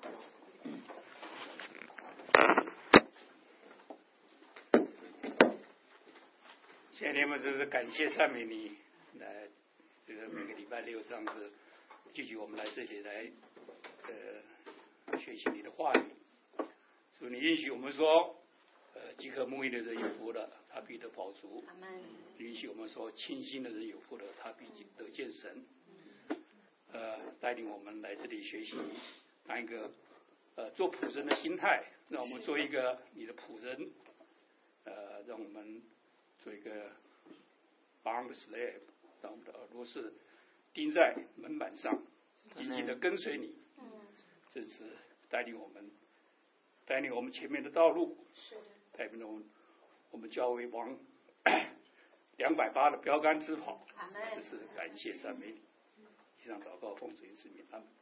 告。前天嘛，就是感谢上面你，来，这个每个礼拜六这样子，继续我们来这里来，呃，学习你的话语。主，你允许我们说，呃，饥渴沐浴的人有福了，他必得饱足。允许我们说，清心的人有福了，他必得见神。呃，带领我们来这里学习，当一个呃做仆人的心态，让我们做一个你的仆人，呃，让我们做一个 bound slave，让我们的耳朵是钉在门板上，紧紧的跟随你。这是带领我们，带领我们前面的道路，带领我们我们教会往两百八的标杆直跑。这是感谢赞美你。上祷告，奉主耶稣名，阿门。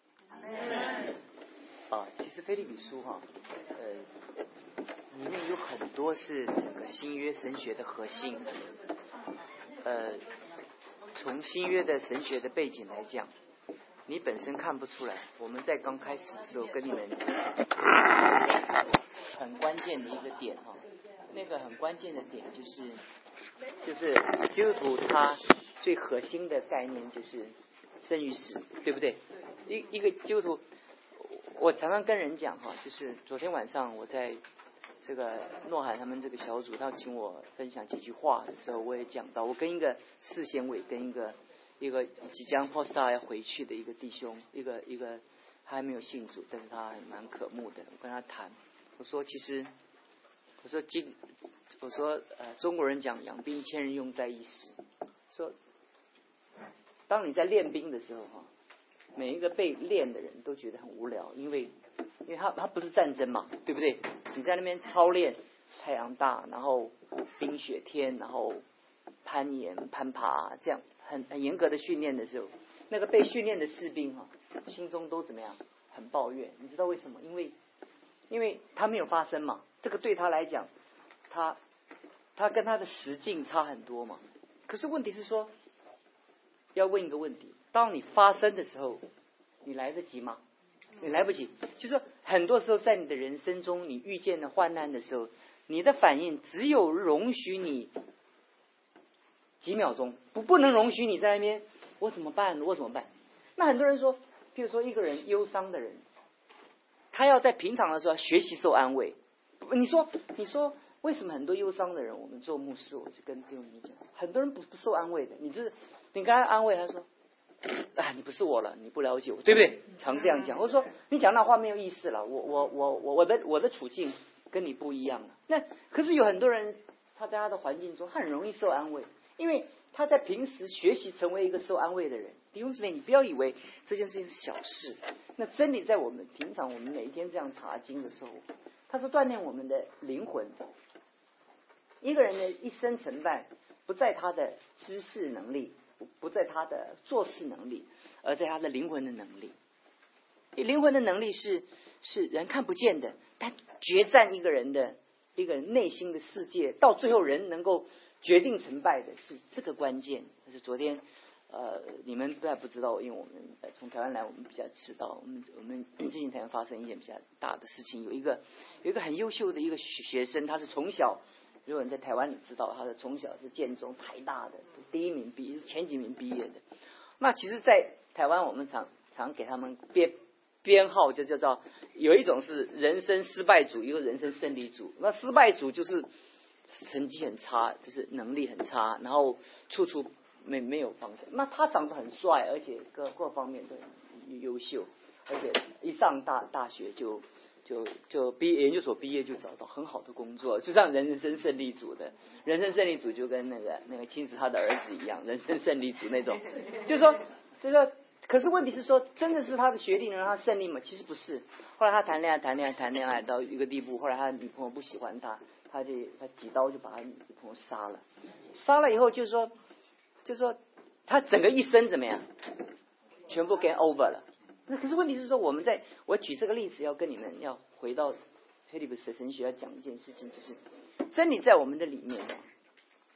啊，其实菲利比书哈，呃，里面有很多是整个新约神学的核心。呃，从新约的神学的背景来讲，你本身看不出来。我们在刚开始的时候跟你们很关键的一个点哈，那个很关键的点就是，就是基督徒他最核心的概念就是。生与死，对不对？一一个基督徒，我常常跟人讲哈，就是昨天晚上我在这个诺海他们这个小组，他请我分享几句话的时候，我也讲到，我跟一个四贤伟，跟一个一个即将 post 要回去的一个弟兄，一个一个他还没有信主，但是他还蛮渴慕的。我跟他谈，我说其实，我说今，我说呃中国人讲养兵一千人用在一时，说。当你在练兵的时候，哈，每一个被练的人都觉得很无聊，因为，因为他他不是战争嘛，对不对？你在那边操练，太阳大，然后冰雪天，然后攀岩、攀爬，这样很很严格的训练的时候，那个被训练的士兵哈，心中都怎么样？很抱怨。你知道为什么？因为，因为他没有发生嘛，这个对他来讲，他他跟他的实境差很多嘛。可是问题是说。要问一个问题：当你发生的时候，你来得及吗？你来不及。就说很多时候在你的人生中，你遇见了患难的时候，你的反应只有容许你几秒钟，不不能容许你在那边我怎么办？我怎么办？那很多人说，譬如说一个人忧伤的人，他要在平常的时候学习受安慰。你说，你说为什么很多忧伤的人，我们做牧师，我就跟弟兄们讲，很多人不不受安慰的，你就是。你刚才安慰他说：“啊，你不是我了，你不了解我，对不对？”常这样讲。我说：“你讲那话没有意思了。我我我我我的我的处境跟你不一样了。那可是有很多人，他在他的环境中很容易受安慰，因为他在平时学习成为一个受安慰的人。弟兄姊妹，你不要以为这件事情是小事。那真理在我们平常我们每一天这样查经的时候，它是锻炼我们的灵魂。一个人的一生成败，不在他的知识能力。”不在他的做事能力，而在他的灵魂的能力。灵魂的能力是是人看不见的，他决战一个人的一个人内心的世界，到最后人能够决定成败的是这个关键。但是昨天呃，你们不太不知道，因为我们从台湾来，我们比较知道，我们我们最近台湾发生一件比较大的事情，有一个有一个很优秀的一个学生，他是从小。如果你在台湾，你知道他的从小是建中、台大的第一名毕前几名毕业的。那其实，在台湾我们常常给他们编编号，就叫做有一种是人生失败组，一个人生胜利组。那失败组就是成绩很差，就是能力很差，然后处处没没有方向。那他长得很帅，而且各各方面都优秀，而且一上大大学就。就就毕研究所毕业就找到很好的工作，就像人生胜利组的，人生胜利组就跟那个那个亲子他的儿子一样，人生胜利组那种，就说就说，可是问题是说，真的是他的学历能让他胜利吗？其实不是。后来他谈恋爱谈恋爱谈恋爱到一个地步，后来他女朋友不喜欢他，他就他几刀就把他女朋友杀了，杀了以后就是说就是说他整个一生怎么样，全部 get over 了。那可是问题是说，我们在我举这个例子，要跟你们要回到菲利普斯神学要讲一件事情，就是真理在我们的里面。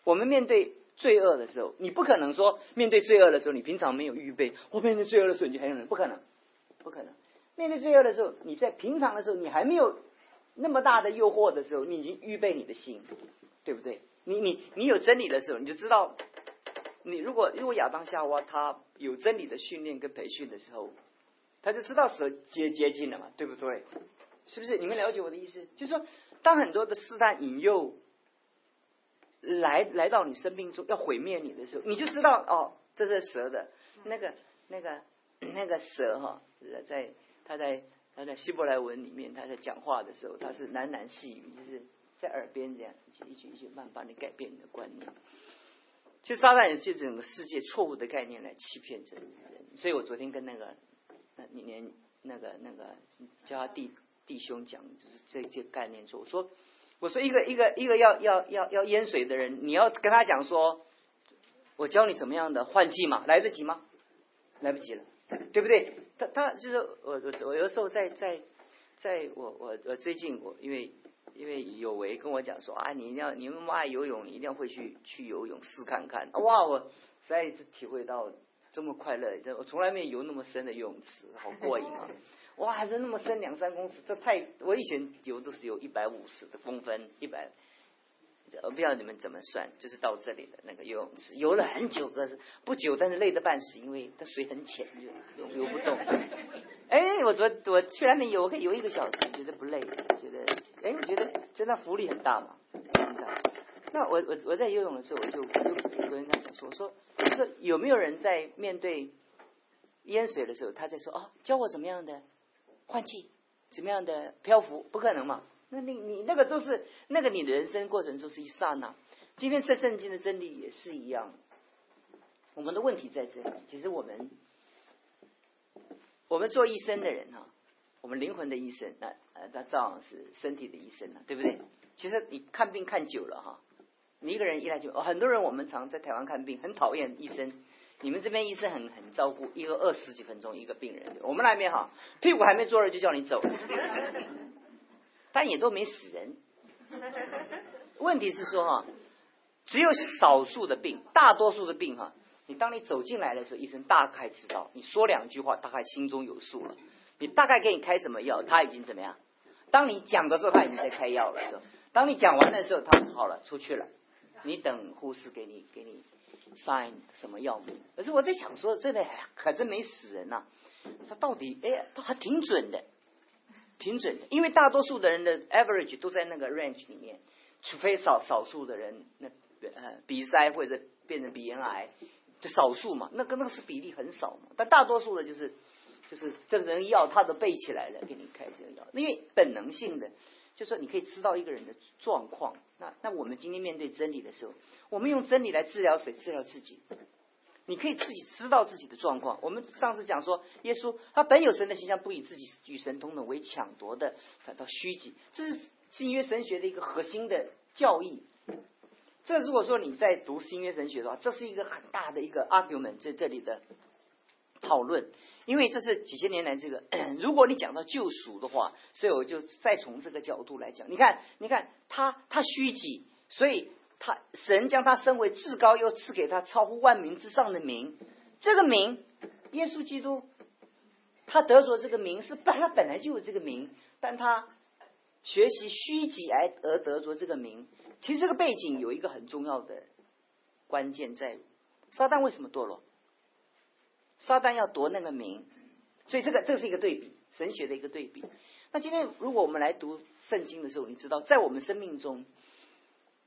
我们面对罪恶的时候，你不可能说面对罪恶的时候，你平常没有预备；我面对罪恶的时候，你就很有人不可能，不可能。面对罪恶的时候，你在平常的时候，你还没有那么大的诱惑的时候，你已经预备你的心，对不对？你你你有真理的时候，你就知道，你如果如果亚当夏娃他有真理的训练跟培训的时候，他就知道蛇接接近了嘛，对不对？是不是？你们了解我的意思？就是说，当很多的试探引诱来来到你生命中要毁灭你的时候，你就知道哦，这是蛇的那个那个那个蛇哈，在他在他在希伯来文里面他在讲话的时候，他是喃喃细语，就是在耳边这样一句一句一句慢帮你改变你的观念。其实撒旦也借整个世界错误的概念来欺骗着人，所以我昨天跟那个那年那个那个叫他弟弟兄讲，就是这这概念说，我说。我说一个一个一个要要要要淹水的人，你要跟他讲说，我教你怎么样的换季嘛，来得及吗？来不及了，对不对？他他就是我我我有时候在在在我我我最近我因为因为有为跟我讲说啊，你一定要你们爱游泳，你一定要会去去游泳试看看。哇，我再一次体会到这么快乐，这我从来没有游那么深的游泳池，好过瘾啊！哇，还是那么深两三公尺，这太……我以前游都是有一百五十的公分，一百，我不知道你们怎么算，就是到这里的那个游泳池，游了很久，可是不久，但是累得半死，因为它水很浅，游游不动。哎，我昨我去那边游，我可以游一个小时，觉得不累，觉得哎，我觉得就那浮力很大嘛，很大。那我我我在游泳的时候，我就就跟人家讲说，我说说有没有人在面对淹水的时候，他在说啊，教我怎么样的？换气，怎么样的漂浮？不可能嘛？那你你那个都是那个你的人生过程就是一刹那。今天这圣经的真理也是一样。我们的问题在这里，其实我们我们做医生的人哈，我们灵魂的医生，那呃，那照样是身体的医生了，对不对？其实你看病看久了哈，你一个人一来就很多人，我们常在台湾看病，很讨厌医生。你们这边医生很很照顾，一个二十几分钟一个病人，我们那边哈，屁股还没坐热就叫你走，但也都没死人。问题是说哈，只有少数的病，大多数的病哈，你当你走进来的时候，医生大概知道，你说两句话，大概心中有数了。你大概给你开什么药，他已经怎么样？当你讲的时候，他已经在开药了。当你讲完的时候，他好了，出去了。你等护士给你给你。sign 什么药名？可是我在想说，这里可真没死人呐。他到底哎，他还挺准的，挺准的。因为大多数的人的 average 都在那个 range 里面，除非少少数的人那呃鼻塞或者变成鼻咽癌，就少数嘛。那个那个是比例很少嘛。但大多数的就是就是这个人药他都背起来了，给你开这个药，因为本能性的。就说你可以知道一个人的状况，那我们今天面对真理的时候，我们用真理来治疗谁？治疗自己。你可以自己知道自己的状况。我们上次讲说，耶稣他本有神的形象，不以自己与神同等为抢夺的，反倒虚己。这是新约神学的一个核心的教义。这如果说你在读新约神学的话，这是一个很大的一个 argument 在这里的讨论。因为这是几千年来这个，如果你讲到救赎的话，所以我就再从这个角度来讲。你看，你看他他虚己，所以他神将他升为至高，又赐给他超乎万民之上的名。这个名，耶稣基督，他得着这个名是本他本来就有这个名，但他学习虚己而而得着这个名。其实这个背景有一个很重要的关键在，撒旦为什么堕落？撒旦要夺那个名，所以这个这是一个对比，神学的一个对比。那今天如果我们来读圣经的时候，你知道，在我们生命中，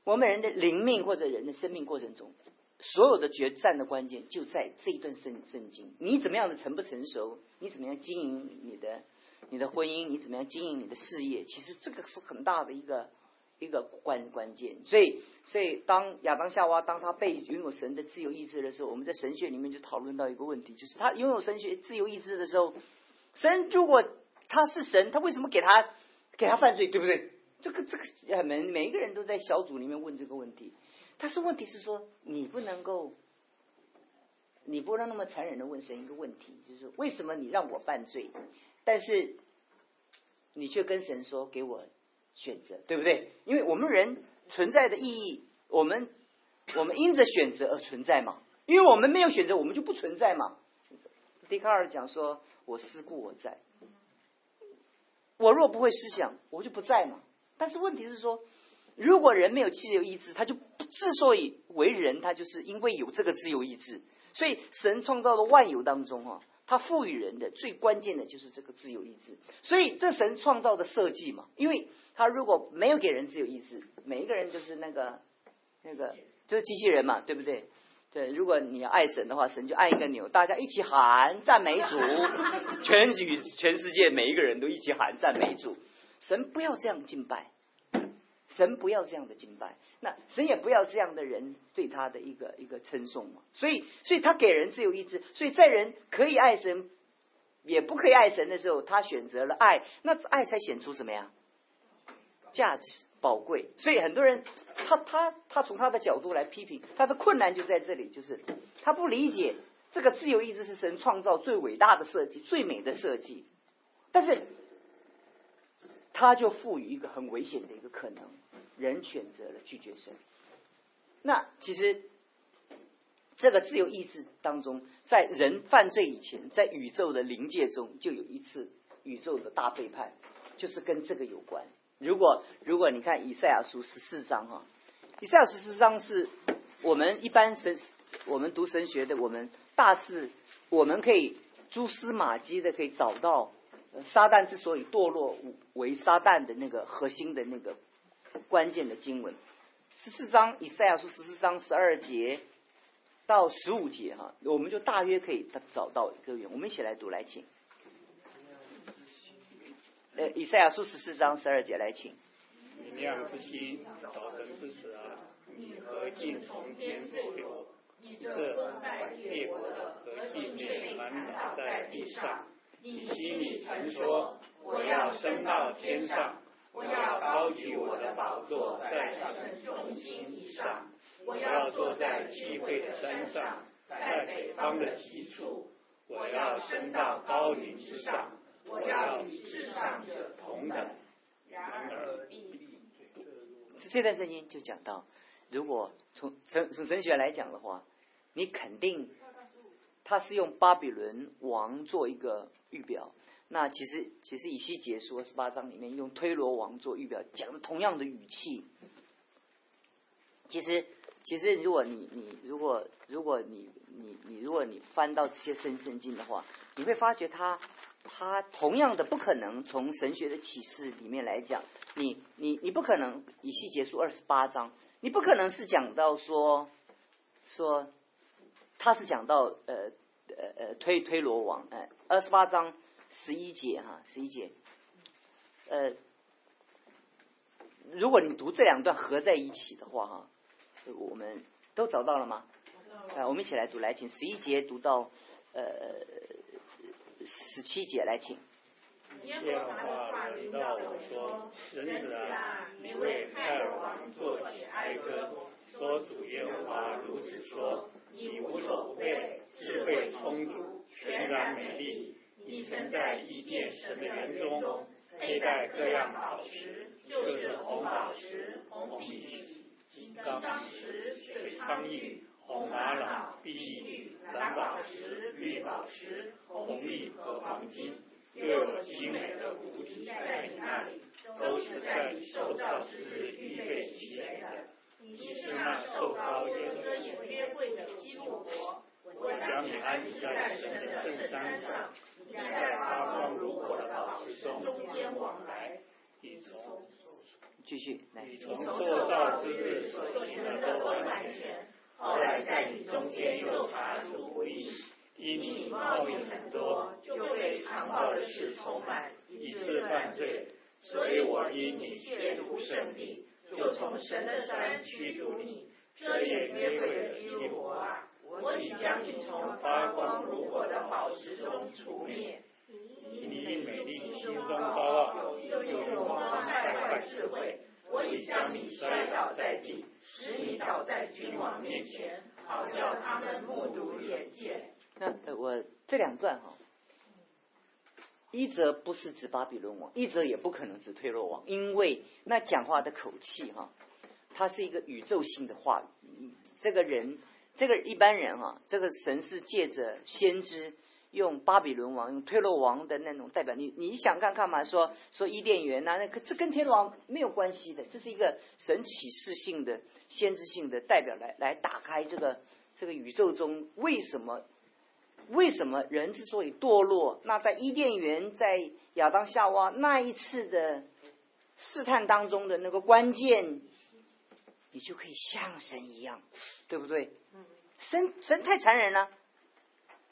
我们人的灵命或者人的生命过程中，所有的决战的关键就在这一段圣圣经。你怎么样的成不成熟？你怎么样经营你的你的婚姻？你怎么样经营你的事业？其实这个是很大的一个。一个关关键，所以所以当亚当夏娃当他被拥有神的自由意志的时候，我们在神学里面就讨论到一个问题，就是他拥有神学自由意志的时候，神如果他是神，他为什么给他给他犯罪，对不对？这个这个每每一个人都在小组里面问这个问题，但是问题是说你不能够，你不能那么残忍的问神一个问题，就是为什么你让我犯罪，但是你却跟神说给我。选择对不对？因为我们人存在的意义，我们我们因着选择而存在嘛。因为我们没有选择，我们就不存在嘛。笛卡尔讲说：“我思故我在。”我若不会思想，我就不在嘛。但是问题是说，如果人没有自由意志，他就不之所以为人，他就是因为有这个自由意志。所以神创造的万有当中啊，他赋予人的最关键的就是这个自由意志。所以这神创造的设计嘛，因为他如果没有给人自由意志，每一个人就是那个那个就是机器人嘛，对不对？对，如果你要爱神的话，神就按一个钮，大家一起喊赞美主，全宇全世界每一个人都一起喊赞美主。神不要这样敬拜，神不要这样的敬拜，那神也不要这样的人对他的一个一个称颂嘛。所以，所以他给人自由意志，所以在人可以爱神，也不可以爱神的时候，他选择了爱，那爱才显出怎么样价值。宝贵，所以很多人他他他从他的角度来批评，他的困难就在这里，就是他不理解这个自由意志是神创造最伟大的设计、最美的设计，但是他就赋予一个很危险的一个可能，人选择了拒绝神。那其实这个自由意志当中，在人犯罪以前，在宇宙的灵界中就有一次宇宙的大背叛，就是跟这个有关。如果如果你看以赛亚书十四章哈，以赛亚十四章是我们一般神我们读神学的，我们大致我们可以蛛丝马迹的可以找到撒旦之所以堕落为撒旦的那个核心的那个关键的经文。十四章以赛亚书十四章十二节到十五节哈，我们就大约可以找到一个源，我们一起来读来请。呃，以赛亚书十四章十二节来，请。明亮之心，早晨之时啊，你何竟从天作流？这风败列国的和地面满倒在地上。你心里曾说：我要升到天上，我要高举我的宝座在神众星以上，我要坐在聚会的山上，在北方的极处，我要升到高云之上。我要与世上者同等。然而，这段圣经就讲到，如果从神从神学来讲的话，你肯定他是用巴比伦王做一个预表。那其实其实以西结书十八章里面用推罗王做预表，讲的同样的语气。其实其实如果你你如果如果你你你如果你翻到这些圣圣经的话，你会发觉他。他同样的不可能从神学的启示里面来讲，你你你不可能以西结书二十八章，你不可能是讲到说说他是讲到呃呃呃推推罗王哎二十八章十一节哈十一节呃如果你读这两段合在一起的话哈，我们都找到了吗？啊，我们一起来读来，请十一节读到呃。十七节来请。耶和华领导我说：“人子啊，你为泰尔王作起哀歌，说主耶和华如此说：你无所不备，智慧充足，全然美丽。你曾在伊甸神的园中佩戴各样宝石，就是红宝石、红碧石、金刚石、水苍玉。”红玛瑙、碧玉、蓝宝石、绿宝石、红玉和黄金，又有极美的菩提在你那里，都是在你受造之日预备齐全的。你是那受高耶遮掩约会的基路伯，我将你安置在神的圣山上，你在发光如火的宝石中中间往来。你从继续，你从受到之日所行的都完全。后来在你中间又查出不义，因你冒昧很多，就被强暴的事充满，以致犯罪。所以我因你亵渎圣地，就从神的山驱逐你。遮掩约会的基路伯啊，我已将你从发光如火的宝石中除灭。你因美丽心中高傲，又用光败坏智慧，我已将你摔倒在地。使你倒在君王面前，好叫他们目睹眼见。那我这两段哈，一则不是指巴比伦王，一则也不可能指推罗王，因为那讲话的口气哈，它是一个宇宙性的话语。这个人，这个一般人哈，这个神是借着先知用巴比伦王、用推罗王的那种代表，你你想看看嘛？说说伊甸园呐，那个这跟天罗王没有关系的，这是一个神启示性的、先知性的代表来来打开这个这个宇宙中为什么为什么人之所以堕落？那在伊甸园，在亚当夏娃那一次的试探当中的那个关键，你就可以像神一样，对不对？神神太残忍了，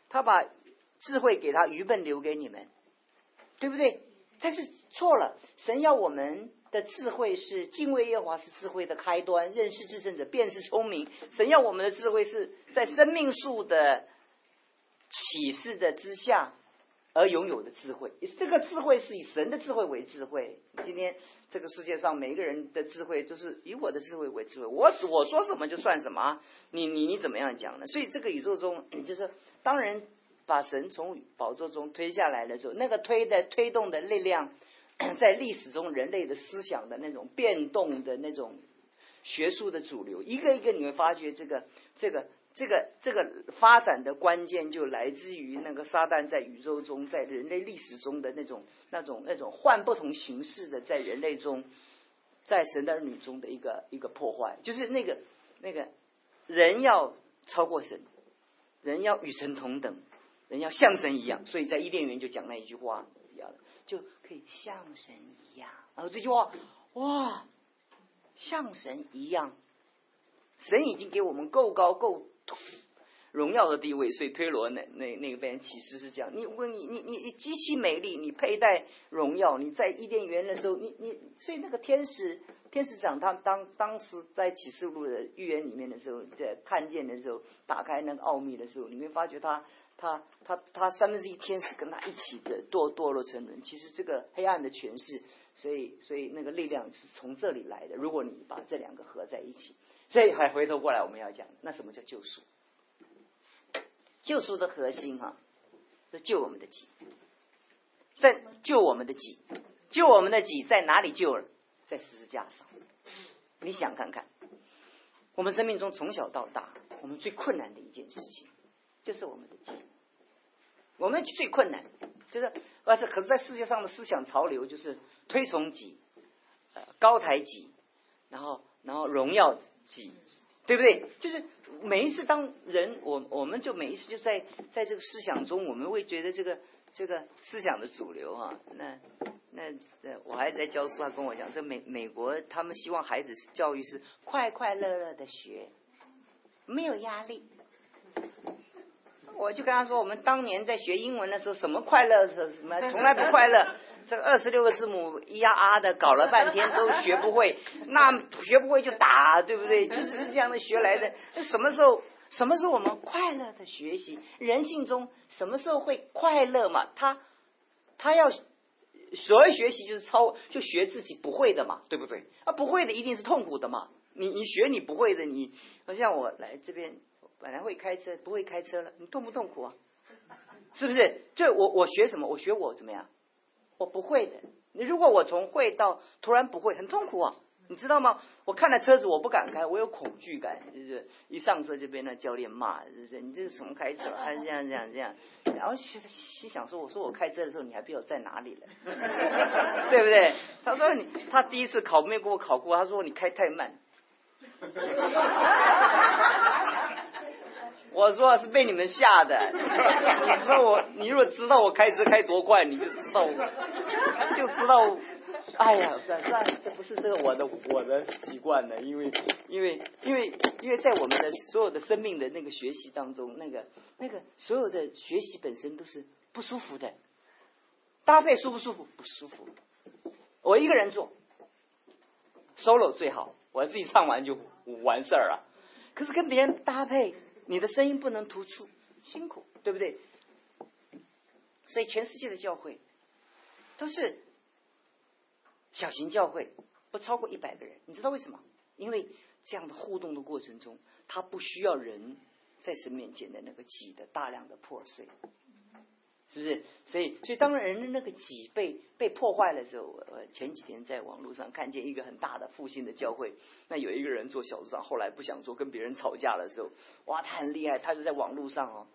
他把。智慧给他，愚笨留给你们，对不对？但是错了，神要我们的智慧是敬畏耶和华是智慧的开端，认识至圣者便是聪明。神要我们的智慧是在生命树的启示的之下而拥有的智慧，这个智慧是以神的智慧为智慧。今天这个世界上每一个人的智慧都是以我的智慧为智慧，我我说什么就算什么，你你你怎么样讲呢？所以这个宇宙中，就是当人。把神从宝座中推下来的时候，那个推的推动的力量，在历史中人类的思想的那种变动的那种学术的主流，一个一个你会发觉，这个这个这个这个发展的关键就来自于那个撒旦在宇宙中，在人类历史中的那种那种那种换不同形式的在人类中，在神的儿女中的一个一个破坏，就是那个那个人要超过神，人要与神同等。人要像神一样，所以在伊甸园就讲那一句话一样的，就可以像神一样。然后这句话，哇，像神一样，神已经给我们够高够荣耀的地位，所以推罗那那那个被人启示是这样。你问你你你你极其美丽，你佩戴荣耀，你在伊甸园的时候，你你所以那个天使天使长他当当时在启示录的预言里面的时候，在看见的时候，打开那个奥秘的时候，你会发觉他。他他他三分之一天使跟他一起的堕堕落沉沦，其实这个黑暗的诠释，所以所以那个力量是从这里来的。如果你把这两个合在一起，所以还回头过来我们要讲，那什么叫救赎？救赎的核心哈，是救我们的己，在救我们的己，救我们的己在哪里救了？在十字架上。你想看看，我们生命中从小到大，我们最困难的一件事情。就是我们的己，我们最困难，就是而且可是在世界上的思想潮流就是推崇己，呃高抬己，然后然后荣耀己，对不对？就是每一次当人我我们就每一次就在在这个思想中，我们会觉得这个这个思想的主流啊，那那我还在教书，他跟我讲，这美美国他们希望孩子教育是快快乐乐的学，没有压力。我就跟他说，我们当年在学英文的时候，什么快乐是什么，从来不快乐。这个二十六个字母咿呀啊的，搞了半天都学不会，那学不会就打，对不对？就是这样的学来的。那什么时候，什么时候我们快乐的学习？人性中什么时候会快乐嘛？他他要所谓学习就是超，就学自己不会的嘛，对不对？啊，不会的一定是痛苦的嘛。你你学你不会的，你像我来这边。本来会开车，不会开车了，你痛不痛苦啊？是不是？就我我学什么？我学我怎么样？我不会的。你如果我从会到突然不会，很痛苦啊，你知道吗？我看了车子，我不敢开，我有恐惧感，就是一上车就被那教练骂，就是你这是什么开车？还 是这样这样这样？然后心心想说，我说我开车的时候，你还不知道在哪里了，对不对？他说你他第一次考没给我考过，他说你开太慢。我说是被你们吓的，你知道我，你如果知道我开车开多快，你就知道，就知道，哎呀，算算，这不是这个我的我的习惯的，因为因为因为因为在我们的所有的生命的那个学习当中，那个那个所有的学习本身都是不舒服的，搭配舒不舒服？不舒服。我一个人做，solo 最好，我自己唱完就完事儿了。可是跟别人搭配。你的声音不能突出，辛苦，对不对？所以全世界的教会都是小型教会，不超过一百个人。你知道为什么？因为这样的互动的过程中，他不需要人在神面前的那个挤的大量的破碎。是不是？所以，所以当人的那个己被被破坏的时候，我前几天在网络上看见一个很大的复兴的教会，那有一个人做小组长，后来不想做，跟别人吵架的时候，哇，他很厉害，他就在网络上哦，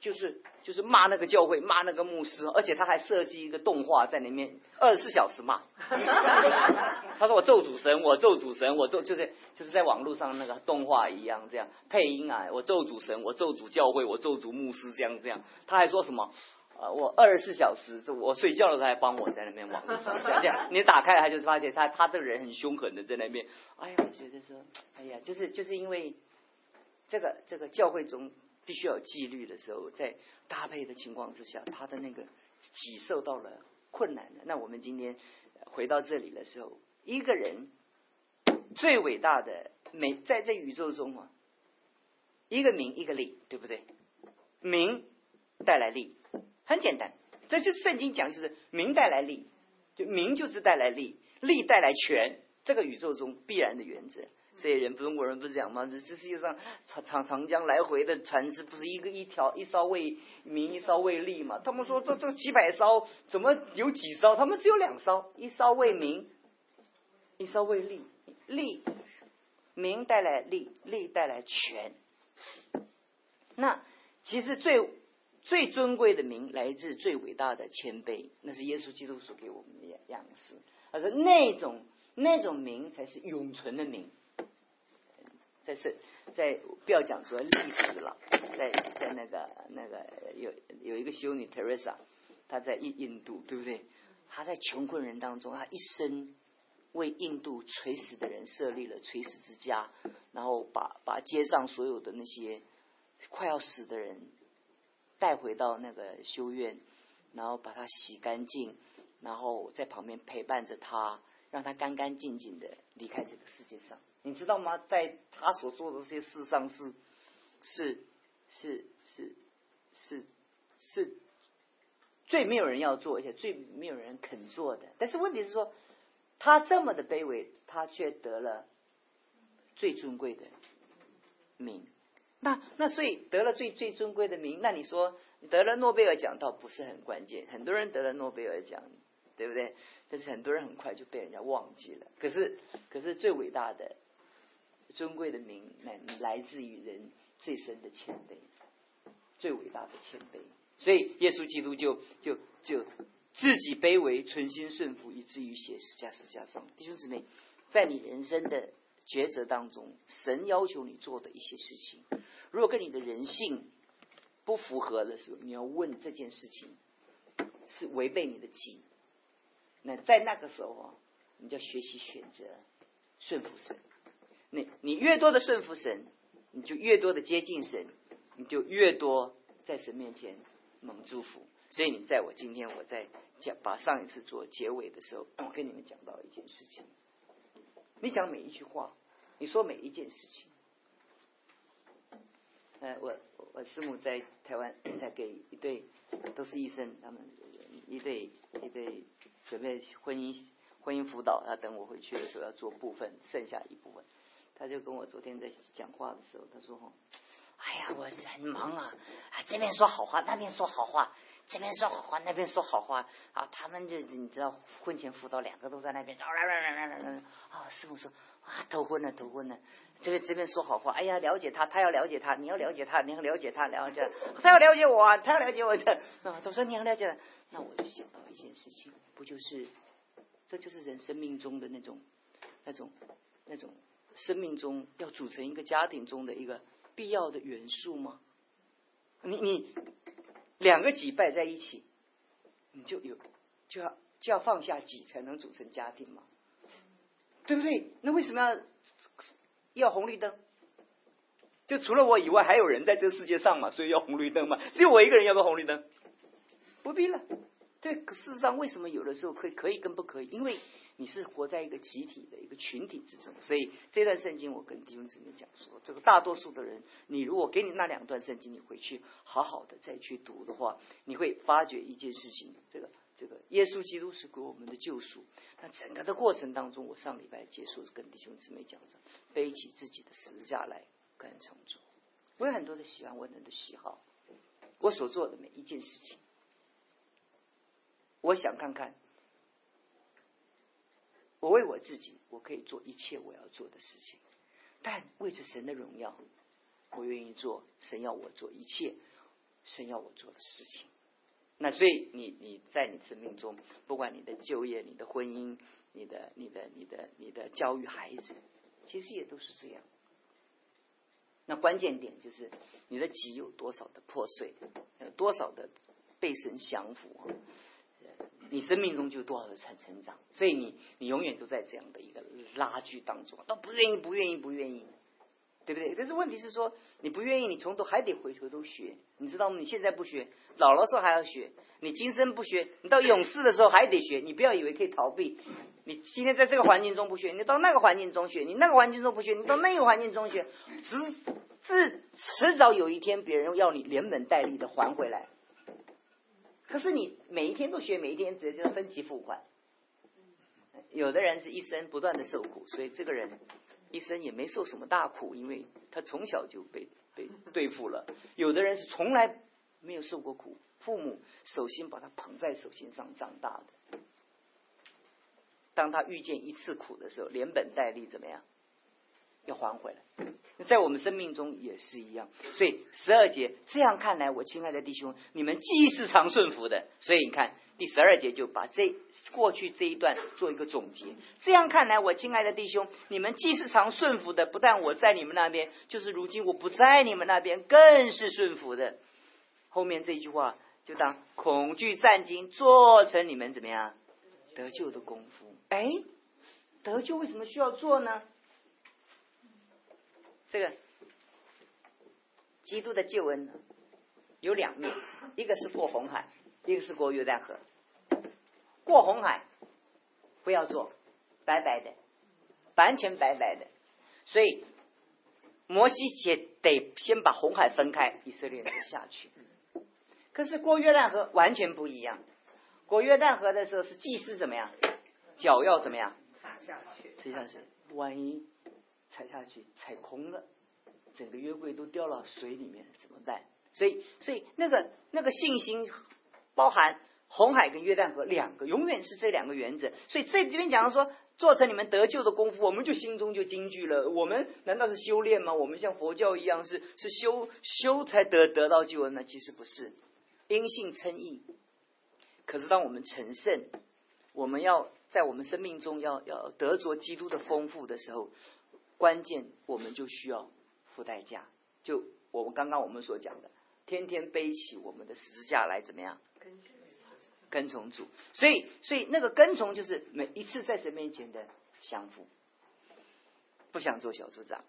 就是就是骂那个教会，骂那个牧师，而且他还设计一个动画在里面，二十四小时骂。他说我咒主神，我咒主神，我咒就是就是在网络上那个动画一样这样配音啊，我咒主神，我咒主教会，我咒主牧师这样这样。他还说什么？呃，我二十四小时，我睡觉的时候还帮我在那边网络上这样。你打开他就是发现他他这个人很凶狠的在那边。哎呀，我觉得说，哎呀，就是就是因为这个这个教会中。必须要纪律的时候，在搭配的情况之下，他的那个己受到了困难的。那我们今天回到这里的时候，一个人最伟大的美，在这宇宙中啊，一个名，一个利，对不对？名带来利，很简单，这就圣经讲，就是名带来利，就名就是带来利，利带来权，这个宇宙中必然的原则。这些人，中国人不是讲吗？这这世界上长长长江来回的船只，不是一个一条一艘为民，一艘为利嘛？他们说这这几百艘，怎么有几艘？他们只有两艘，一艘为民，一艘为利。利，民带来利，利带来权。那其实最最尊贵的名来自最伟大的谦卑，那是耶稣基督所给我们的样样式。他说那种那种名才是永存的名。在是，在不要讲说历史了，在在那个那个有有一个修女 Teresa，她在印印度，对不对？她在穷困人当中，她一生为印度垂死的人设立了垂死之家，然后把把街上所有的那些快要死的人带回到那个修院，然后把它洗干净，然后在旁边陪伴着他，让他干干净净的离开这个世界上。你知道吗？在他所做的这些事上，是是是是是是最没有人要做，而且最没有人肯做的。但是问题是说，他这么的卑微，他却得了最尊贵的名。那那所以得了最最尊贵的名，那你说得了诺贝尔奖倒不是很关键。很多人得了诺贝尔奖，对不对？但是很多人很快就被人家忘记了。可是可是最伟大的。尊贵的名来来自于人最深的谦卑，最伟大的谦卑。所以耶稣基督就就就自己卑微，存心顺服，以至于写十架十架上。弟兄姊妹，在你人生的抉择当中，神要求你做的一些事情，如果跟你的人性不符合的时候，你要问这件事情是违背你的己。那在那个时候啊，你就要学习选择顺服神。你你越多的顺服神，你就越多的接近神，你就越多在神面前蒙祝福。所以你在我今天我在讲把上一次做结尾的时候，我跟你们讲到一件事情。你讲每一句话，你说每一件事情。呃，我我师母在台湾在给一对都是医生，他们一对一对准备婚姻婚姻辅导，他等我回去的时候要做部分，剩下一部分。他就跟我昨天在讲话的时候，他说：“哎呀，我很忙啊，这边说好话，那边说好话，这边说好话，那边说好话啊。他们就你知道，婚前辅导两个都在那边，啊来来来来来，啊师傅说啊头昏了头昏了，这边这边说好话，哎呀了解他，他要了解他，你要了解他，你要了解他，了解他要了解我，他要了解我的啊，都说你要了解，那我就想到一件事情，不就是这就是人生命中的那种那种那种。”生命中要组成一个家庭中的一个必要的元素吗？你你两个己拜在一起，你就有就要就要放下己才能组成家庭吗？对不对？那为什么要要红绿灯？就除了我以外，还有人在这世界上嘛，所以要红绿灯嘛。只有我一个人要不红绿灯？不必了。对，事实上为什么有的时候可以可以跟不可以？因为。你是活在一个集体的一个群体之中，所以这段圣经我跟弟兄姊妹讲说，这个大多数的人，你如果给你那两段圣经，你回去好好的再去读的话，你会发觉一件事情，这个这个耶稣基督是给我们的救赎。那整个的过程当中，我上礼拜结束跟弟兄姊妹讲着，背起自己的十字架来跟从主。我有很多的喜欢，我很多的喜好，我所做的每一件事情，我想看看。我为我自己，我可以做一切我要做的事情，但为着神的荣耀，我愿意做神要我做一切神要我做的事情。那所以你你在你生命中，不管你的就业、你的婚姻、你的、你的、你的、你的教育孩子，其实也都是这样。那关键点就是你的己有多少的破碎，有多少的被神降服，你生命中就多少的成成长。所以你你永远都在这样的一个拉锯当中，都不愿意，不愿意，不愿意。对不对？但是问题是说，你不愿意，你从头还得回头都学，你知道吗？你现在不学，老了时候还要学。你今生不学，你到永世的时候还得学。你不要以为可以逃避。你今天在这个环境中不学，你到那个环境中学；你那个环境中不学，你到那个环境中学，迟至迟早有一天，别人要你连本带利的还回来。可是你每一天都学，每一天直接就分期付款。有的人是一生不断的受苦，所以这个人。一生也没受什么大苦，因为他从小就被被对付了。有的人是从来没有受过苦，父母手心把他捧在手心上长大的。当他遇见一次苦的时候，连本带利怎么样？要还回来。在我们生命中也是一样。所以十二节这样看来，我亲爱的弟兄，你们既是常顺服的，所以你看。第十二节就把这过去这一段做一个总结。这样看来，我亲爱的弟兄，你们既是常顺服的，不但我在你们那边，就是如今我不在你们那边，更是顺服的。后面这句话就当恐惧战惊做成你们怎么样得救的功夫。哎，得救为什么需要做呢？这个基督的救恩有两面，一个是过红海。一个是过约旦河，过红海不要做，白白的，完全白白的。所以摩西姐得先把红海分开，以色列人下去。可是过约旦河完全不一样，过约旦河的时候是祭司怎么样，脚要怎么样踩下去，实际上是，万一踩下去踩空了，整个约柜都掉到水里面怎么办？所以，所以那个那个信心。包含红海跟约旦河两个，永远是这两个原则。所以这这边讲说，做成你们得救的功夫，我们就心中就惊惧了。我们难道是修炼吗？我们像佛教一样是是修修才得得到救恩呢？其实不是，因信称义。可是当我们成圣，我们要在我们生命中要要得着基督的丰富的时候，关键我们就需要付代价。就我们刚刚我们所讲的，天天背起我们的十字架来，怎么样？跟从主，所以所以那个跟从就是每一次在神面前的降服，不想做小组长。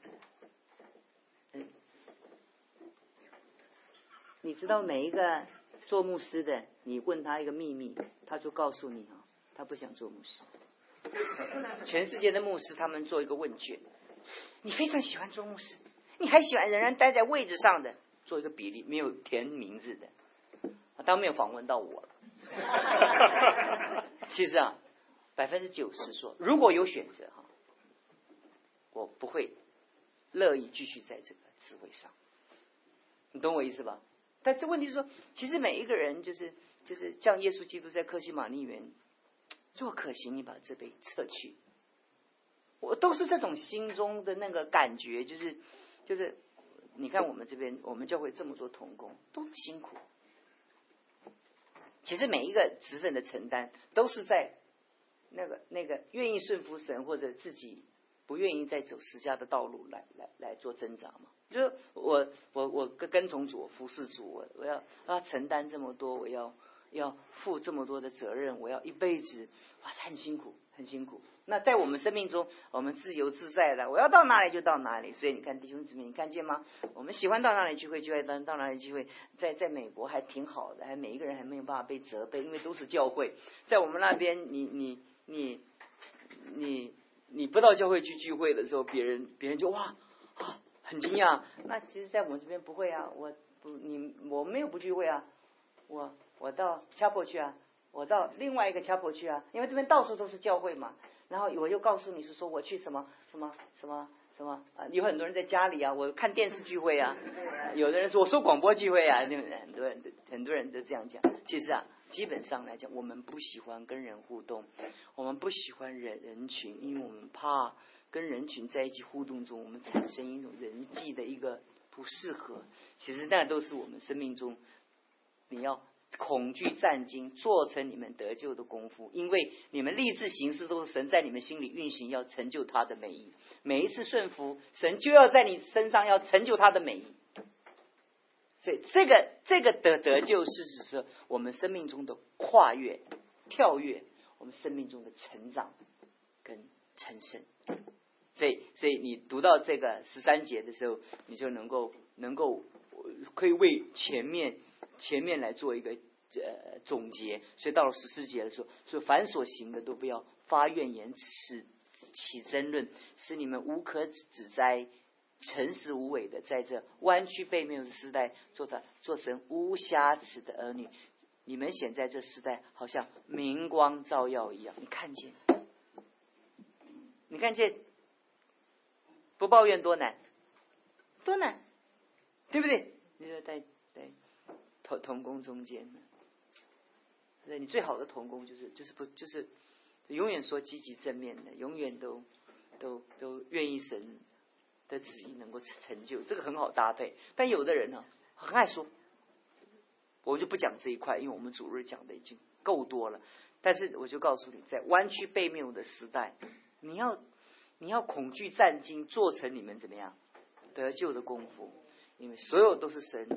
嗯，你知道每一个做牧师的，你问他一个秘密，他就告诉你啊，他不想做牧师。全世界的牧师他们做一个问卷，你非常喜欢做牧师，你还喜欢仍然待在位置上的，做一个比例，没有填名字的。当面访问到我了。其实啊，百分之九十说，如果有选择哈，我不会乐意继续在这个职位上。你懂我意思吧？但这问题是说，其实每一个人就是就是像耶稣基督在克西玛丽园，若可行，你把这杯撤去。我都是这种心中的那个感觉，就是就是你看我们这边，我们教会这么多童工，多么辛苦。其实每一个职份的承担，都是在那个那个愿意顺服神，或者自己不愿意再走十家的道路来来来做挣扎嘛。就是我我我跟跟从主服侍主，我我要要承担这么多，我要要负这么多的责任，我要一辈子，哇，很辛苦，很辛苦。那在我们生命中，我们自由自在的，我要到哪里就到哪里。所以你看弟兄姊妹，你看见吗？我们喜欢到哪里聚会，就爱到到哪里聚会。在在美国还挺好的，还每一个人还没有办法被责备，因为都是教会。在我们那边，你你你你你不到教会去聚会的时候，别人别人就哇啊很惊讶。那其实，在我们这边不会啊，我不你我没有不聚会啊，我我到 chapel 去啊，我到另外一个 chapel 去啊，因为这边到处都是教会嘛。然后我又告诉你是说我去什么什么什么什么啊？有很多人在家里啊，我看电视聚会啊。有的人说我说广播聚会啊，对不对？很多人很多人都这样讲。其实啊，基本上来讲，我们不喜欢跟人互动，我们不喜欢人人群，因为我们怕跟人群在一起互动中，我们产生一种人际的一个不适合。其实那都是我们生命中你要恐惧战惊，做成你们得救的功夫，因为你们立志行事都是神在你们心里运行，要成就他的美意。每一次顺服，神就要在你身上要成就他的美意。所以，这个这个得得救是指是我们生命中的跨越、跳跃，我们生命中的成长跟成圣。所以，所以你读到这个十三节的时候，你就能够能够可以为前面前面来做一个呃总结。所以到了十四节的时候，说凡所行的都不要发怨言，起起争论，使你们无可指摘。诚实无伪的，在这弯曲背面的时代，做他做成无瑕疵的儿女。你们显在这时代，好像明光照耀一样。你看见？你看见？不抱怨多难，多难，对不对？你说在在同同工中间呢？那你最好的同工就是就是不就是永远说积极正面的，永远都都都愿意神。的旨意能够成成就，这个很好搭配。但有的人呢，很爱说，我就不讲这一块，因为我们主日讲的已经够多了。但是我就告诉你，在弯曲背谬的时代，你要你要恐惧战惊，做成你们怎么样得救的功夫，因为所有都是神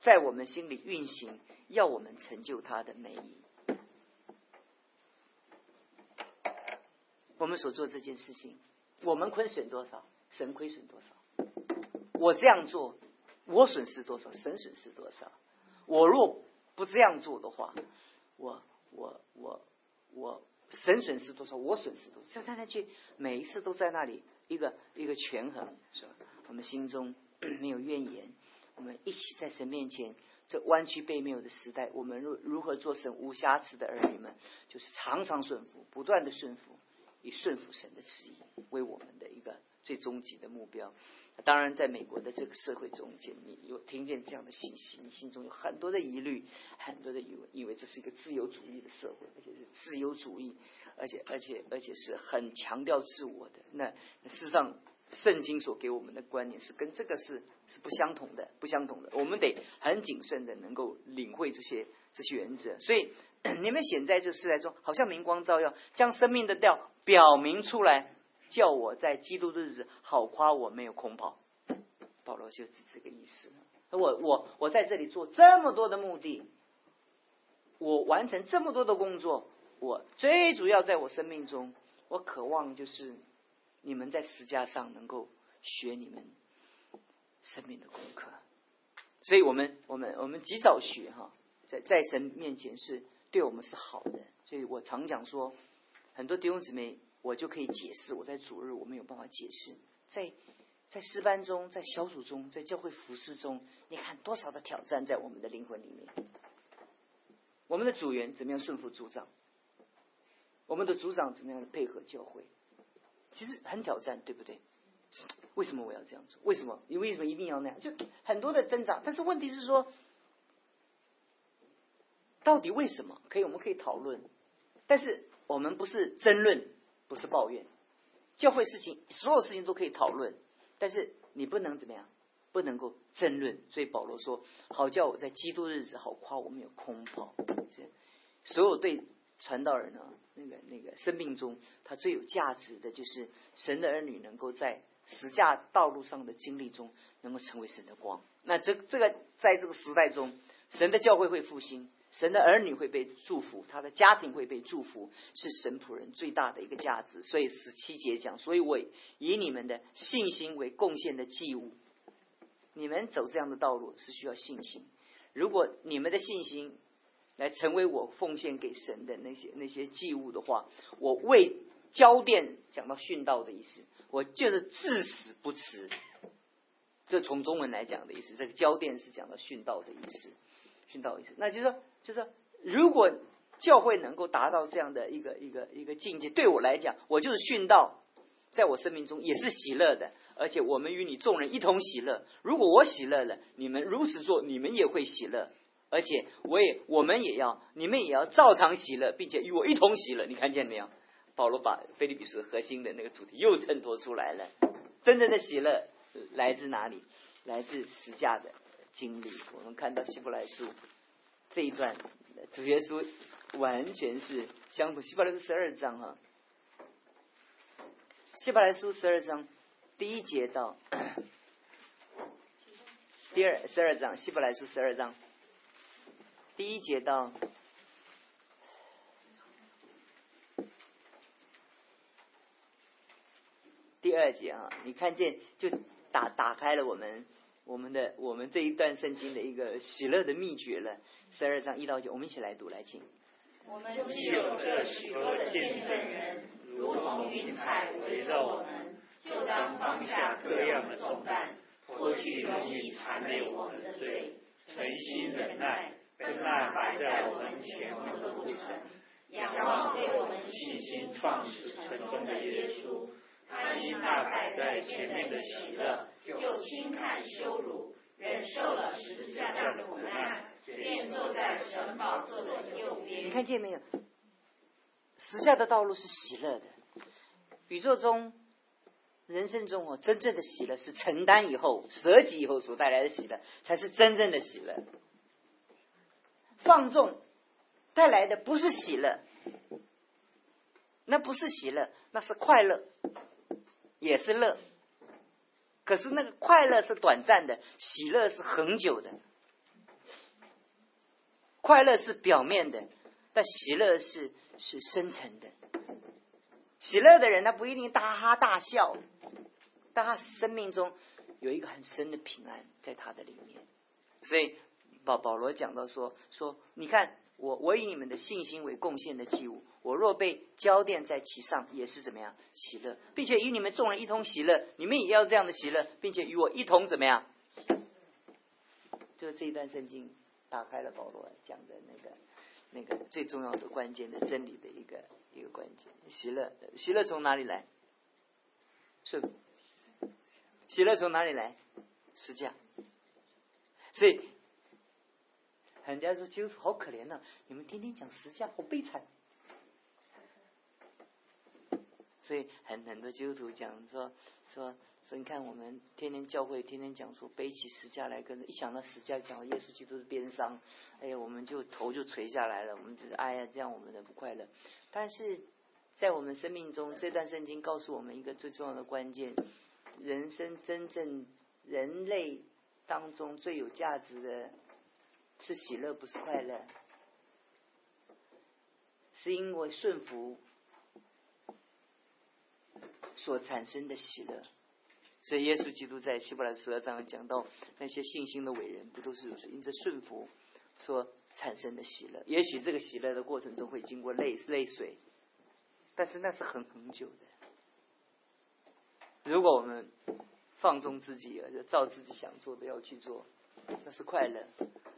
在我们心里运行，要我们成就他的美意。我们所做这件事情。我们亏损多少，神亏损多少。我这样做，我损失多少，神损失多少。我若不这样做的话，我我我我神损失多少，我损失多少。这样看上去，每一次都在那里一个一个权衡，是吧？我们心中 没有怨言，我们一起在神面前，这弯曲背谬的时代，我们如如何做神无瑕疵的儿女们，就是常常顺服，不断的顺服。以顺服神的旨意为我们的一个最终极的目标。当然，在美国的这个社会中间，你有听见这样的信息，你心中有很多的疑虑，很多的疑问，因为这是一个自由主义的社会，而且是自由主义，而且而且而且是很强调自我的。那事实上，圣经所给我们的观念是跟这个是是不相同的，不相同的。我们得很谨慎的能够领会这些这些原则。所以，你们显在这世代中，好像明光照耀，将生命的调。表明出来，叫我在基督的日子好夸我没有空跑。保罗就是这个意思。我我我在这里做这么多的目的，我完成这么多的工作，我最主要在我生命中，我渴望就是你们在十架上能够学你们生命的功课。所以我们我们我们及早学哈，在在神面前是对我们是好的。所以我常讲说。很多弟兄姊妹，我就可以解释。我在主日我没有办法解释，在在诗班中，在小组中，在教会服饰中，你看多少的挑战在我们的灵魂里面。我们的组员怎么样顺服组长？我们的组长怎么样配合教会？其实很挑战，对不对？为什么我要这样做？为什么？你为什么一定要那样？就很多的挣扎。但是问题是说，到底为什么？可以，我们可以讨论。但是。我们不是争论，不是抱怨，教会事情，所有事情都可以讨论，但是你不能怎么样，不能够争论。所以保罗说：“好叫我在基督日子好夸我们有空跑。”所有对传道人呢，那个那个生命中，他最有价值的就是神的儿女能够在十架道路上的经历中，能够成为神的光。那这这个在这个时代中，神的教会会复兴。神的儿女会被祝福，他的家庭会被祝福，是神仆人最大的一个价值。所以十七节讲，所以我以你们的信心为贡献的祭物。你们走这样的道路是需要信心。如果你们的信心来成为我奉献给神的那些那些祭物的话，我为交电讲到殉道的意思，我就是至死不辞。这从中文来讲的意思，这个交电是讲到殉道的意思。殉道意思，那就是说，就是说，如果教会能够达到这样的一个一个一个境界，对我来讲，我就是殉道，在我生命中也是喜乐的，而且我们与你众人一同喜乐。如果我喜乐了，你们如此做，你们也会喜乐，而且我也我们也要，你们也要照常喜乐，并且与我一同喜乐。你看见没有？保罗把菲利比书核心的那个主题又衬托出来了。真正的喜乐来自哪里？来自十架的经历。我们看到希伯来书这一段，主耶稣完全是相同。希伯来书十二章哈，希伯来书十二章第一节到第二十二章，希伯来书十二章第一节到。第二节啊，你看见就打打开了我们我们的我们这一段圣经的一个喜乐的秘诀了。十二章一到九，我们一起来读来请。我们既有这许多的见证人，如同云彩围绕我们，就当放下各样的重担，脱去容易缠累我们的罪，存心忍耐，跟那摆在我们前方的路程，仰望为我们信心创始成终的耶稣。他因那摆在前面的喜乐，就轻看羞辱，忍受了十字架的苦难，便坐在神宝座的右边。你看见没有？十字架的道路是喜乐的。宇宙中、人生中哦，真正的喜乐是承担以后、舍己以后所带来的喜乐，才是真正的喜乐。放纵带来的不是喜乐，那不是喜乐，那是快乐。也是乐，可是那个快乐是短暂的，喜乐是恒久的。快乐是表面的，但喜乐是是深层的。喜乐的人他不一定大哈大笑，但他生命中有一个很深的平安在他的里面。所以保保罗讲到说说，你看我我以你们的信心为贡献的祭物。我若被浇奠在其上，也是怎么样喜乐，并且与你们众人一同喜乐，你们也要这样的喜乐，并且与我一同怎么样？就这一段圣经打开了保罗讲的那个那个最重要的关键的真理的一个一个关键，喜乐，喜乐从哪里来？是，喜乐从哪里来？是这样。所以，人家说基督徒好可怜呐，你们天天讲实价，好悲惨。所以很很多基督徒讲说说说，你看我们天天教会天天讲说背起十架来跟着，一想到十架讲耶稣基督的鞭伤，哎呀，我们就头就垂下来了，我们就是哎呀，这样我们的不快乐。但是在我们生命中，这段圣经告诉我们一个最重要的关键：人生真正人类当中最有价值的是喜乐，不是快乐，是因为顺服。所产生的喜乐，所以耶稣基督在希伯来十二章讲到那些信心的伟人，不都是如此？因着顺服所产生的喜乐，也许这个喜乐的过程中会经过泪泪水，但是那是很很久的。如果我们放纵自己，而照自己想做的要去做，那是快乐，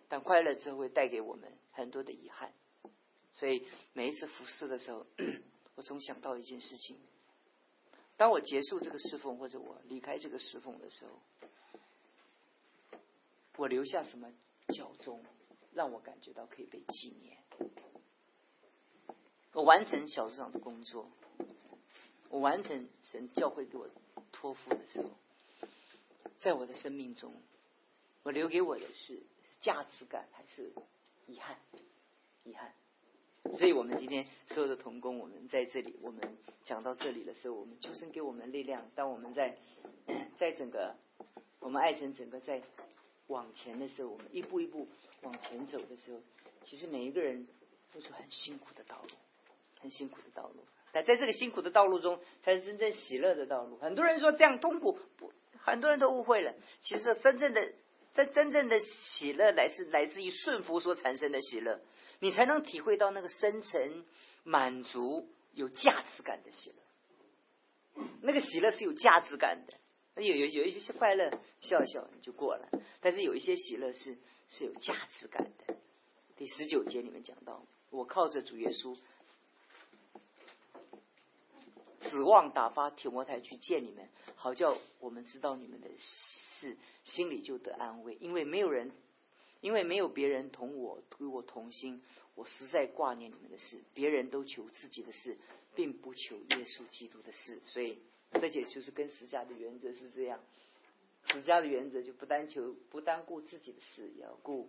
但快乐之后会带给我们很多的遗憾。所以每一次服侍的时候，我总想到一件事情。当我结束这个侍奉，或者我离开这个侍奉的时候，我留下什么教宗，让我感觉到可以被纪念？我完成小组长的工作，我完成神教会给我托付的时候，在我的生命中，我留给我的是价值感还是遗憾？遗憾。所以我们今天所有的童工，我们在这里，我们讲到这里的时候，我们求神给我们力量。当我们在 在整个我们爱神整个在往前的时候，我们一步一步往前走的时候，其实每一个人付出很辛苦的道路，很辛苦的道路。但在这个辛苦的道路中，才是真正喜乐的道路。很多人说这样痛苦，不，很多人都误会了。其实真正的在真正的喜乐，来自来自于顺服所产生的喜乐。你才能体会到那个深沉、满足、有价值感的喜乐。那个喜乐是有价值感的，有有有一些快乐，笑笑你就过了。但是有一些喜乐是是有价值感的。第十九节里面讲到，我靠着主耶稣，指望打发铁摩台去见你们，好叫我们知道你们的喜事，心里就得安慰，因为没有人。因为没有别人同我与我同心，我实在挂念你们的事。别人都求自己的事，并不求耶稣基督的事。所以这也就是跟十家的原则是这样。儒家的原则就不单求不单顾自己的事，也要顾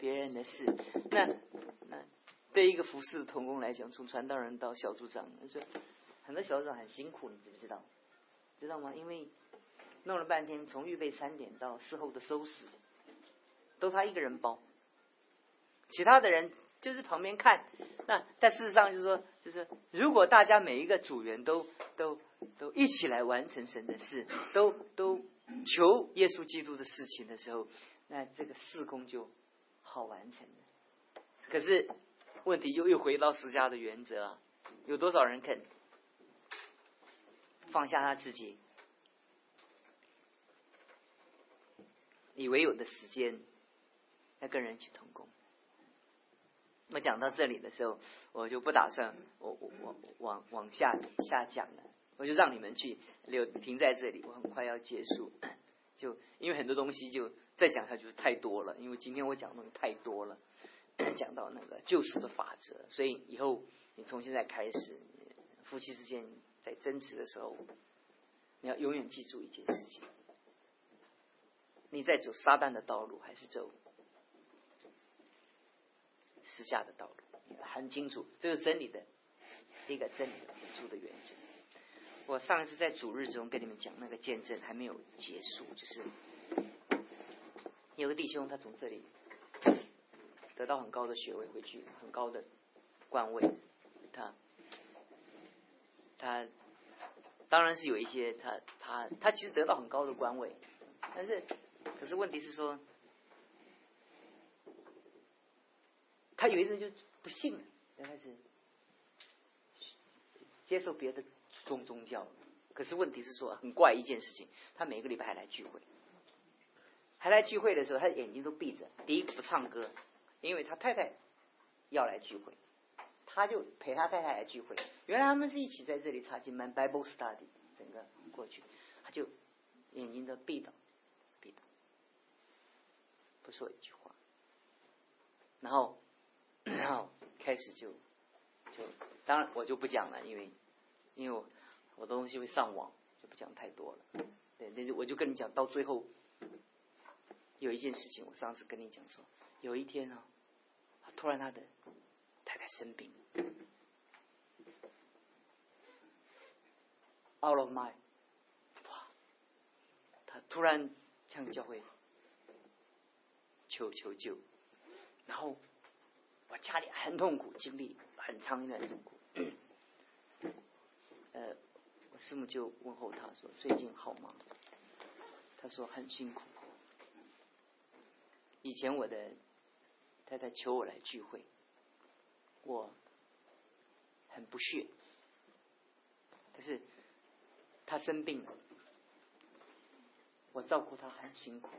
别人的事。那那对一个服侍的童工来讲，从传道人到小组长，说很多小组长很辛苦，你知不知道？知道吗？因为弄了半天，从预备餐点到事后的收拾，都他一个人包，其他的人就是旁边看。那但事实上就是说，就是如果大家每一个组员都都都一起来完成神的事，都都求耶稣基督的事情的时候，那这个事工就好完成了。可是问题又又回到十家的原则啊，有多少人肯放下他自己？以为有的时间要跟人去同工。我讲到这里的时候，我就不打算我我我往往下下讲了，我就让你们去留停在这里。我很快要结束，就因为很多东西就再讲下去太多了，因为今天我讲的东西太多了，讲到那个救赎的法则，所以以后你从现在开始，夫妻之间在争执的时候，你要永远记住一件事情。你在走撒旦的道路，还是走实价的道路？很清楚，这是真理的一个真理的辅助的原则。我上一次在主日中跟你们讲那个见证还没有结束，就是有个弟兄他从这里得到很高的学位，回去很高的官位，他他当然是有一些他他他其实得到很高的官位，但是。可是问题是说，他有一阵就不信了，就开始接受别的宗宗教。可是问题是说，很怪一件事情，他每个礼拜还来聚会，还来聚会的时候，他眼睛都闭着。第一个不唱歌，因为他太太要来聚会，他就陪他太太来聚会。原来他们是一起在这里查经班 Bible Study，整个过去，他就眼睛都闭着。不说一句话，然后，然后开始就就当然我就不讲了，因为因为我我的东西会上网，就不讲太多了。对，那就我就跟你讲到最后有一件事情，我上次跟你讲说，有一天啊，突然他的太太生病，out of my，哇，他突然向教会。求求救，然后我家里很痛苦，经历很长一段痛苦。呃，我师母就问候他说：“最近好吗？”他说：“很辛苦。”以前我的太太求我来聚会，我很不屑。可是他生病了，我照顾他很辛苦。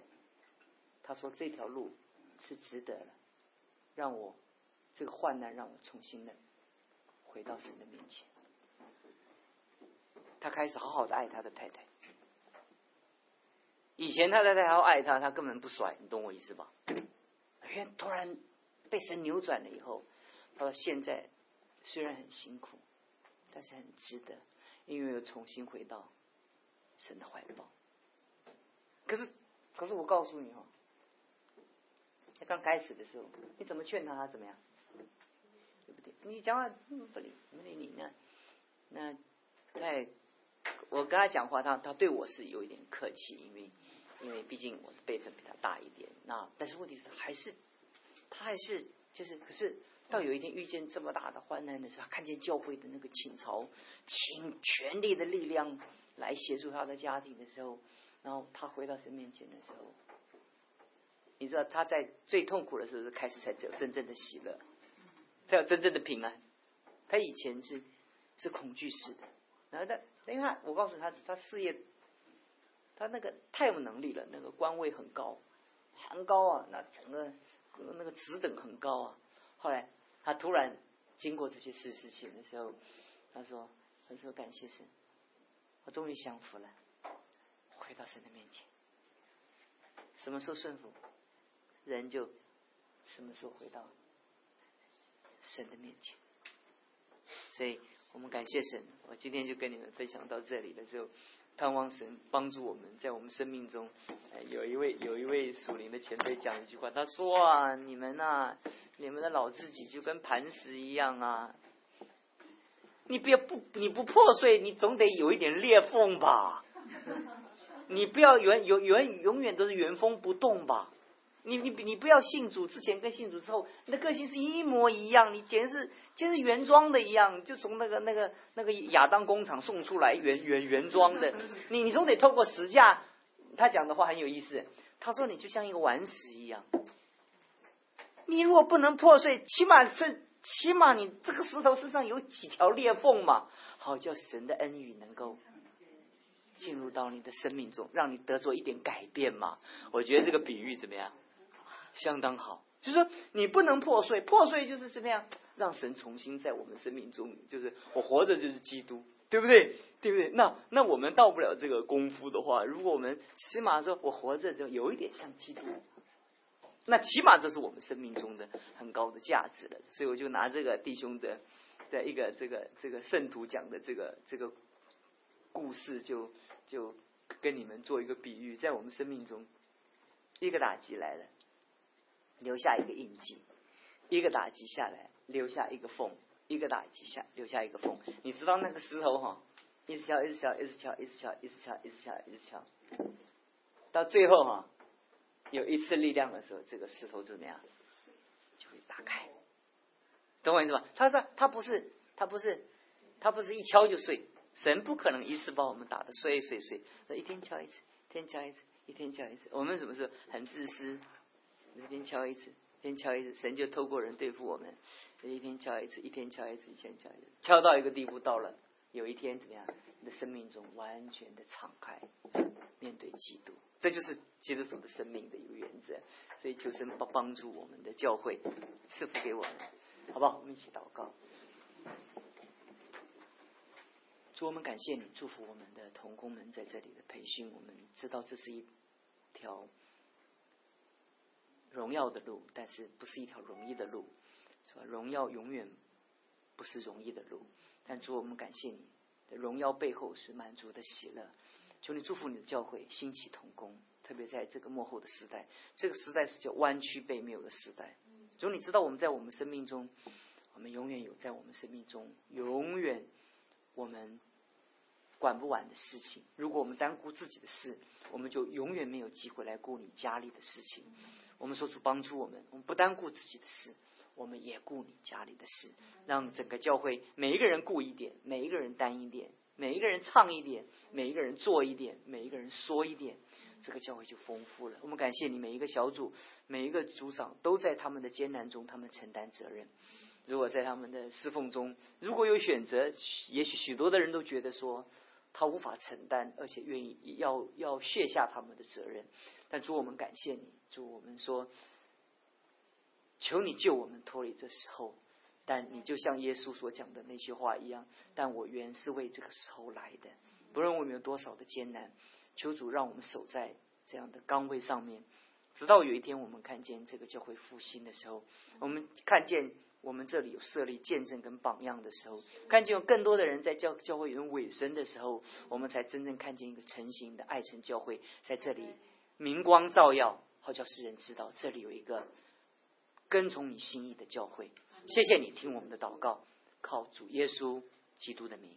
他说：“这条路是值得了，让我这个患难让我重新的回到神的面前。”他开始好好的爱他的太太。以前他太太还要爱他，他根本不甩，你懂我意思吧？哎，突然被神扭转了以后，他说：“现在虽然很辛苦，但是很值得，因为又重新回到神的怀抱。”可是，可是我告诉你哦。刚开始的时候，你怎么劝他，他怎么样？对不对？你讲话不理不理你，那那在我跟他讲话，他他对我是有一点客气，因为因为毕竟我的辈分比他大一点。那但是问题是，还是他还是就是，可是到有一天遇见这么大的患难的时候，看见教会的那个倾巢，请全力的力量来协助他的家庭的时候，然后他回到神面前的时候。你知道他在最痛苦的时候，开始才有真正的喜乐，才有真正的平安。他以前是是恐惧式的，然后他，因为他我告诉他，他事业，他那个太有能力了，那个官位很高，很高啊，那整个那个职等很高啊。后来他突然经过这些事事情的时候，他说：“他说感谢神，我终于降服了，回到神的面前。什么时候顺服？”人就什么时候回到神的面前？所以我们感谢神，我今天就跟你们分享到这里了，就盼望神帮助我们在我们生命中。有一位有一位属灵的前辈讲一句话，他说啊，你们呐，你们的老自己就跟磐石一样啊，你不要不你不破碎，你总得有一点裂缝吧？你不要原永永永远都是原封不动吧？你你你不要信主之前跟信主之后，你的个性是一模一样，你简直是就是原装的一样，就从那个那个那个亚当工厂送出来原原原装的。你你总得透过实价，他讲的话很有意思。他说你就像一个顽石一样，你如果不能破碎，起码是起码你这个石头身上有几条裂缝嘛，好叫神的恩雨能够。进入到你的生命中，让你得着一点改变嘛？我觉得这个比喻怎么样？相当好。就是说，你不能破碎，破碎就是怎么样？让神重新在我们生命中，就是我活着就是基督，对不对？对不对？那那我们到不了这个功夫的话，如果我们起码说我活着就有一点像基督，那起码这是我们生命中的很高的价值了。所以我就拿这个弟兄的的一个这个这个圣徒讲的这个这个故事就。就跟你们做一个比喻，在我们生命中，一个打击来了，留下一个印记；一个打击下来，留下一个缝；一个打击下，留下一个缝。你知道那个石头哈，一直敲，一直敲，一直敲，一直敲，一直敲，一直敲，一直敲，到最后哈，有一次力量的时候，这个石头怎么样，就会打开。懂我意思吧？他说他不是，他不是，他不是一敲就碎。神不可能一次把我们打得碎碎碎，那一天敲一次，一天敲一次，一天敲一次。我们什么时候很自私？一天敲一次，一天敲一次，神就透过人对付我们。一天敲一次，一天敲一次，一天敲一次，敲到一个地步，到了有一天怎么样？你的生命中完全的敞开，面对基督，这就是基督徒的生命的一个原则。所以求神帮帮助我们的教会赐福给我们，好不好？我们一起祷告。主，我们感谢你，祝福我们的童工们在这里的培训。我们知道这是一条荣耀的路，但是不是一条容易的路，是吧？荣耀永远不是容易的路。但主，我们感谢你荣耀背后是满足的喜乐。求你祝福你的教会兴起同工，特别在这个幕后的时代，这个时代是叫弯曲被谬的时代。主，你知道我们在我们生命中，我们永远有在我们生命中，永远我们。管不完的事情，如果我们单顾自己的事，我们就永远没有机会来顾你家里的事情。我们说主帮助我们，我们不单顾自己的事，我们也顾你家里的事，让整个教会每一个人顾一点，每一个人担一点，每一个人唱一点，每一个人做一点，每一个人说一点，这个教会就丰富了。我们感谢你，每一个小组，每一个组长都在他们的艰难中，他们承担责任。如果在他们的侍奉中，如果有选择，也许许多的人都觉得说。他无法承担，而且愿意要要卸下他们的责任。但主，我们感谢你，主我们说，求你救我们脱离这时候。但你就像耶稣所讲的那些话一样，但我原是为这个时候来的。不论我们有多少的艰难，求主让我们守在这样的岗位上面，直到有一天我们看见这个教会复兴的时候，我们看见。我们这里有设立见证跟榜样的时候，看见有更多的人在教教会有人委身的时候，我们才真正看见一个成型的爱城教会在这里明光照耀，好叫世人知道这里有一个跟从你心意的教会。谢谢你听我们的祷告，靠主耶稣基督的名。